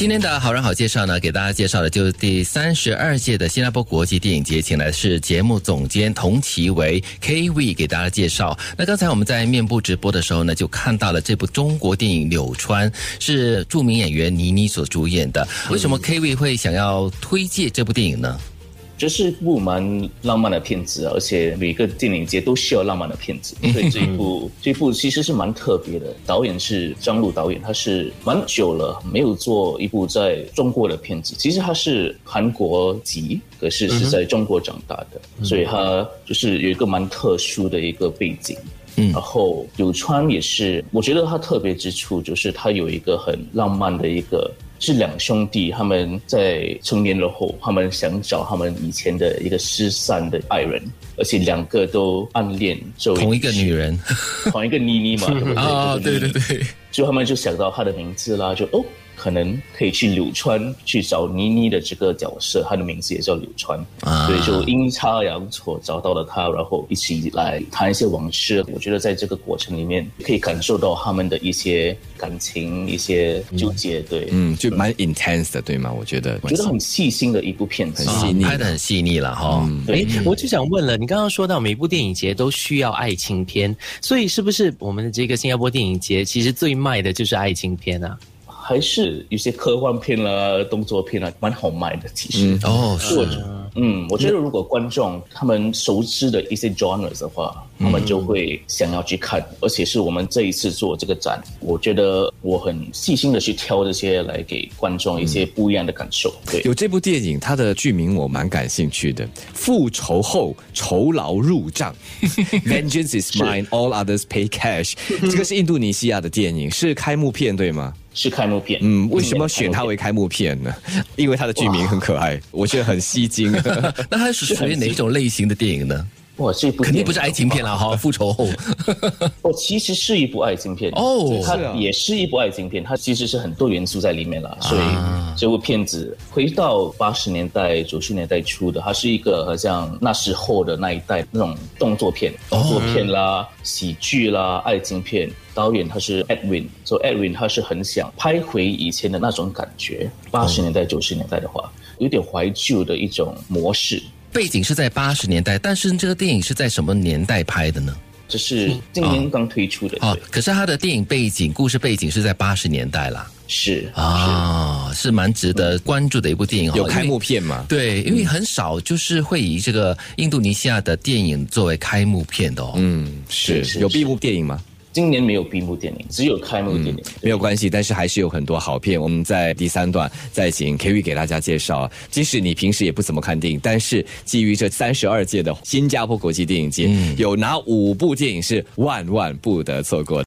今天的好人好介绍呢，给大家介绍的就是第三十二届的新加坡国际电影节，请来的是节目总监童其为 K V 给大家介绍。那刚才我们在面部直播的时候呢，就看到了这部中国电影《柳川》，是著名演员倪妮所主演的。为什么 K V 会想要推介这部电影呢？这是一部蛮浪漫的片子，而且每个电影节都需要浪漫的片子，所以这一部这一部其实是蛮特别的。导演是张璐导演，他是蛮久了没有做一部在中国的片子。其实他是韩国籍，可是是在中国长大的，所以他就是有一个蛮特殊的一个背景。嗯，然后柳川也是，我觉得他特别之处就是他有一个很浪漫的一个。是两兄弟，他们在成年了后，他们想找他们以前的一个失散的爱人，而且两个都暗恋同一个女人，同一个妮妮嘛，对不对？啊，对对对，就他们就想到她的名字啦，就哦。可能可以去柳川去找妮妮的这个角色，她的名字也叫柳川，所以就阴差阳错找到了她，然后一起来谈一些往事。我觉得在这个过程里面，可以感受到他们的一些感情、一些纠结。对，嗯，就蛮 intense 的，对吗？我觉得，觉得很细心的一部片子，很细腻，拍的很细腻了哈。哎，我就想问了，你刚刚说到每部电影节都需要爱情片，所以是不是我们的这个新加坡电影节其实最卖的就是爱情片啊？还是有些科幻片啦、动作片啦，蛮好卖的。其实哦，是，嗯，我觉得如果观众他们熟知的一些 genres 的话，他们就会想要去看。而且是我们这一次做这个展，我觉得我很细心的去挑这些来给观众一些不一样的感受。对，有这部电影，它的剧名我蛮感兴趣的，《复仇后酬劳入账 》，Vengeance is mine, all others pay cash。这个是印度尼西亚的电影，是开幕片对吗？是开幕片，嗯，为什么选它为开幕片呢？因为它的剧名很可爱，我觉得很吸睛。那它是属于哪种类型的电影呢？哇，这部肯定不是爱情片了哈！复仇后，哦，其实是一部爱情片哦，它也是一部爱情片，它其实是很多元素在里面了。所以这部片子回到八十年代、九十年代初的，它是一个好像那时候的那一代那种动作片、动作片啦、喜剧啦、爱情片。导演他是 Edwin，所以 Edwin 他是很想拍回以前的那种感觉，八十年代、九十年代的话，有点怀旧的一种模式。背景是在八十年代，但是这个电影是在什么年代拍的呢？这是今年刚推出的。哦，可是他的电影背景、故事背景是在八十年代啦。是啊，是蛮值得关注的一部电影。有开幕片吗？对，因为很少就是会以这个印度尼西亚的电影作为开幕片的哦。嗯，是有闭幕电影吗？今年没有闭幕电影，只有开幕电影，没有关系。但是还是有很多好片。我们在第三段再请 K V 给大家介绍。即使你平时也不怎么看电影，但是基于这三十二届的新加坡国际电影节，有哪五部电影是万万不得错过的？